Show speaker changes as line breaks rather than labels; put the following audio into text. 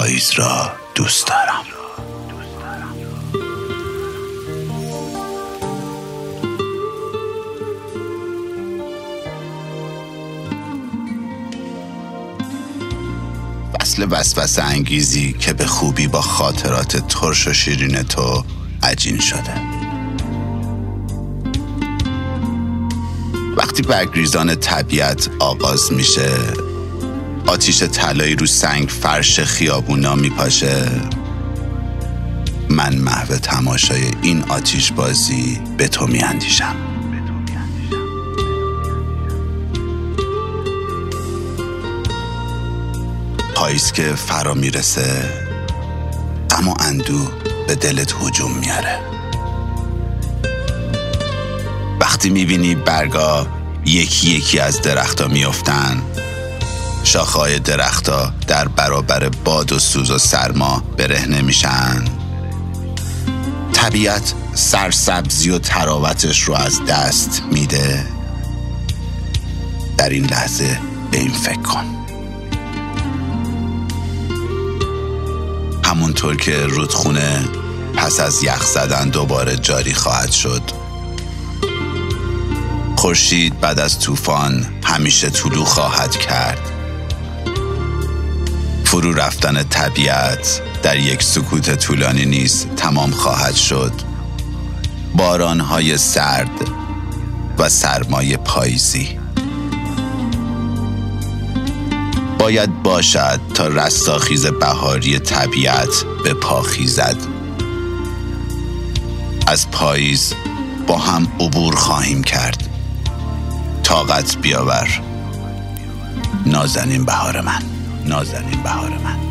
پاییز را دوست دارم. فصل وسوسه انگیزی که به خوبی با خاطرات ترش و شیرین تو عجین شده. وقتی برگریزان طبیعت آغاز میشه آتیش طلایی رو سنگ فرش خیابونا میپاشه. من محو تماشای این آتیش بازی به تو میاندیشم. پاییز که فرا می‌رسه و اندو به دلت هجوم میاره وقتی می‌بینی برگا یکی یکی از درختا میافتن شاخهای درختا در برابر باد و سوز و سرما برهنه میشن. طبیعت سرسبزی و تراوتش رو از دست میده. در این لحظه به این فکر کن. همونطور که رودخونه پس از یخ زدن دوباره جاری خواهد شد. خورشید بعد از طوفان همیشه طلوع خواهد کرد. فرو رفتن طبیعت در یک سکوت طولانی نیز تمام خواهد شد. بارانهای سرد و سرمای پاییزی. باید باشد تا رستاخیز بهاری طبیعت به پا خیزد. از پاییز با هم عبور خواهیم کرد. طاقت بیاور. نازنین بهار من. نازنین بهار من.